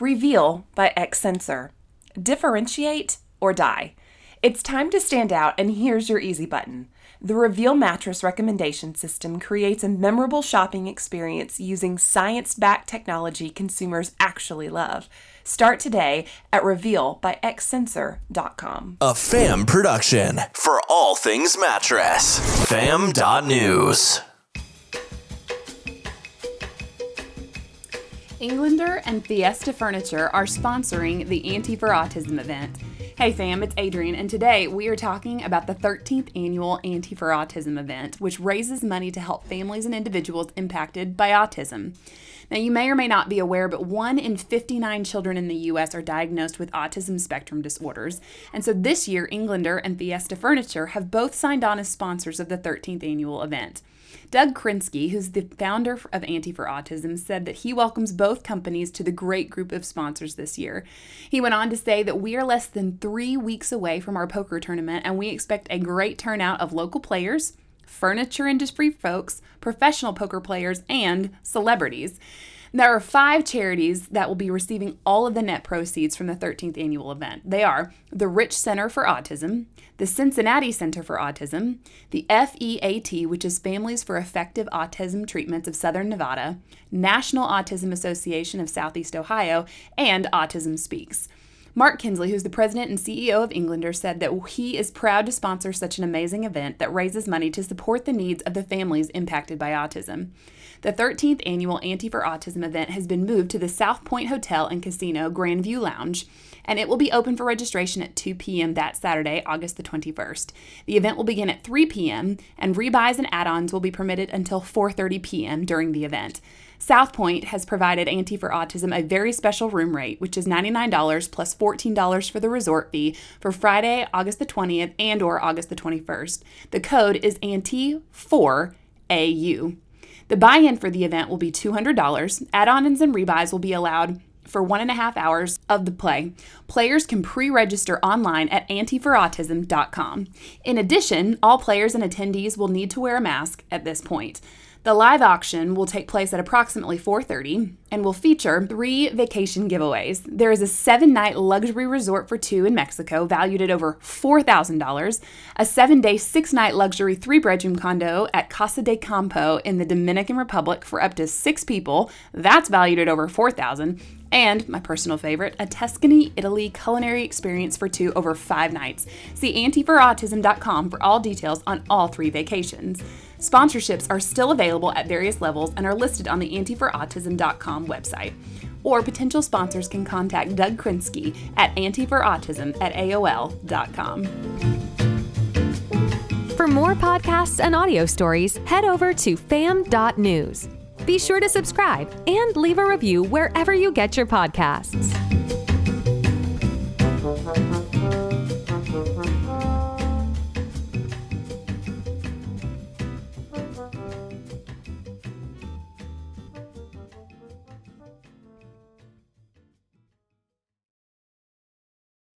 Reveal by XSENSOR. Differentiate or die. It's time to stand out, and here's your easy button. The Reveal mattress recommendation system creates a memorable shopping experience using science backed technology consumers actually love. Start today at revealbyxsensor.com. A fam production for all things mattress. Fam.news. Englander and Fiesta Furniture are sponsoring the Ante for Autism event. Hey fam, it's Adrian, and today we are talking about the 13th annual Ante for Autism event, which raises money to help families and individuals impacted by autism. Now, you may or may not be aware, but one in 59 children in the U.S. are diagnosed with autism spectrum disorders. And so this year, Englander and Fiesta Furniture have both signed on as sponsors of the 13th annual event. Doug Krinsky, who's the founder of Ante for Autism, said that he welcomes both companies to the great group of sponsors this year. He went on to say that we are less than weeks away from our poker tournament and we expect a great turnout of local players, furniture industry folks, professional poker players, and celebrities. There are five charities that will be receiving all of the net proceeds from the 13th annual event. They are the Rich Center for Autism, the Cincinnati Center for Autism, the FEAT, which is Families for Effective Autism Treatments of Southern Nevada, National Autism Association of Southeast Ohio, and Autism Speaks. Mark Kinsley, who's the president and CEO of Englander, said that he is proud to sponsor such an amazing event that raises money to support the needs of the families impacted by autism. The 13th annual Ante for Autism event has been moved to the South Point Hotel and Casino Grandview Lounge, and it will be open for registration at 2 p.m. that Saturday, August the 21st. The event will begin at 3 p.m., and rebuys and add-ons will be permitted until 4:30 p.m. during the event. South Point has provided Ante for Autism a very special room rate, which is $99 plus $14 for the resort fee for Friday, August the 20th and or August the 21st. The code is ANTE4AU. The buy in for the event will be $200. Add ons and rebuys will be allowed for one and a half hours of the play. Players can pre register online at ante4autism.com. In addition, all players and attendees will need to wear a mask at this point. The live auction will take place at approximately 4:30 and will feature three vacation giveaways. There is a 7-night luxury resort for two in Mexico valued at over $4,000, a 7-day 6-night luxury 3-bedroom condo at Casa de Campo in the Dominican Republic for up to 6 people, that's valued at over 4,000, and my personal favorite, a Tuscany, Italy culinary experience for two over 5 nights. See ante4autism.com for all details on all three vacations. Sponsorships are still available at various levels and are listed on the ante4autism.com website. Or potential sponsors can contact Doug Krinsky at ante4autism at AOL.com. For more podcasts and audio stories, head over to fam.news. Be sure to subscribe and leave a review wherever you get your podcasts.